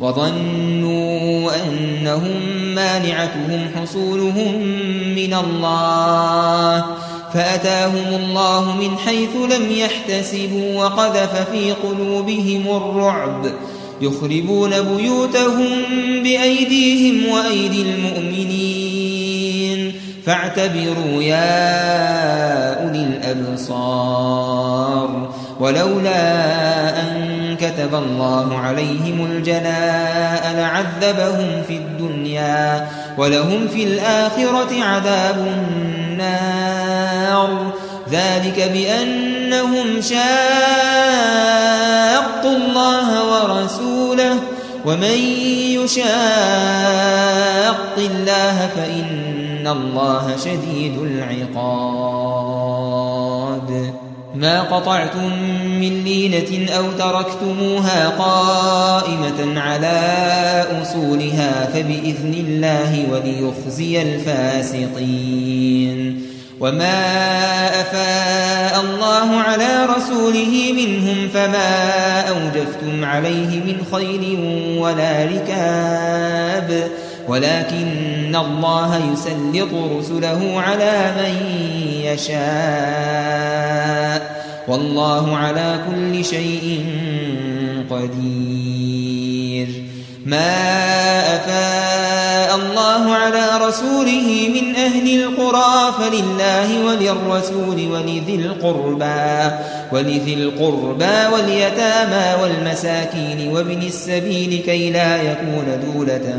وظنوا أنهم مانعتهم حصولهم من الله فأتاهم الله من حيث لم يحتسبوا وقذف في قلوبهم الرعب. يخربون بيوتهم بأيديهم وأيدي المؤمنين. فاعتبروا يا أولي الأبصار. ولولا أن كتب الله عليهم الجلاء لعذبهم في الدنيا ولهم في الآخرة عذاب النار. ذلك بأنهم شاقوا الله ورسوله. ومن يشاق الله فإن الله شديد العقاب ما قطعتم من لينة أو تركتموها قائمة على أصولها فبإذن الله وليخزي الفاسقين وما أفاء الله على رسوله منهم فما أوجفتم عليه من خير ولا ركاب ولكن الله يسلط رسله على من يشاء. والله على كل شيء قدير. ما أفاء الله على رسوله من أهل القرى فلله وللرسول ولذي القربى ولذي القربى واليتامى والمساكين وابن السبيل كي لا يكون دولة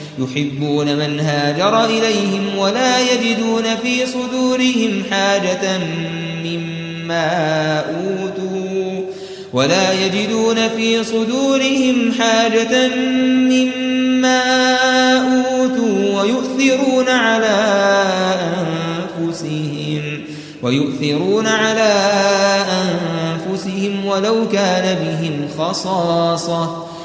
يحبون من هاجر إليهم ولا يجدون في صدورهم حاجة مما أوتوا ولا يجدون في صدورهم حاجة مما أوتوا ويؤثرون على أنفسهم ويؤثرون على أنفسهم ولو كان بهم خصاصة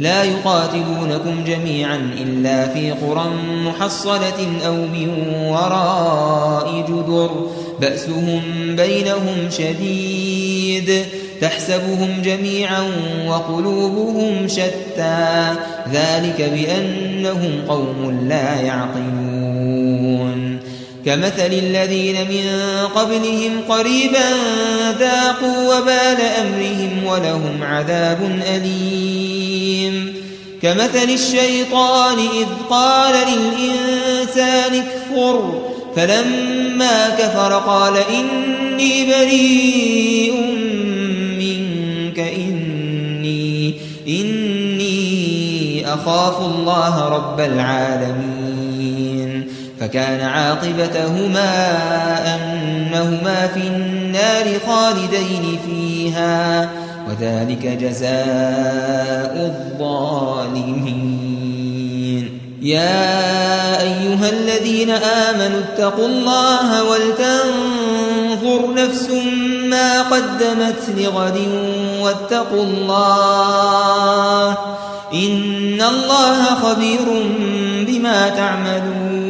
لا يقاتلونكم جميعا إلا في قرى محصنة أو من وراء جدر. بأسهم بينهم شديد. تحسبهم جميعا وقلوبهم شتى. ذلك بأنهم قوم لا يعقلون. كمثل الذين من قبلهم قريبا ذاقوا وبال أمرهم ولهم عذاب أليم. كمثل الشيطان إذ قال للإنسان اكفر فلما كفر قال إني بريء منك إني, إني أخاف الله رب العالمين. فكان عاقبتهما أنهما في النار خالدين فيها وذلك جزاء الظالمين. يا أيها الذين آمنوا اتقوا الله ولتنظر نفس ما قدمت لغد واتقوا الله إن الله خبير بما تعملون.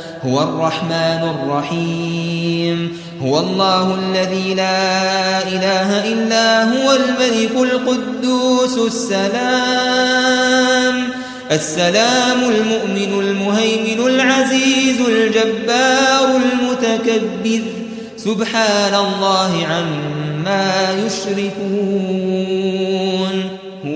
هو الرحمن الرحيم. هو الله الذي لا إله إلا هو الملك القدوس السلام. السلام المؤمن المهيمن العزيز الجبار المتكبر. سبحان الله عما يشركون.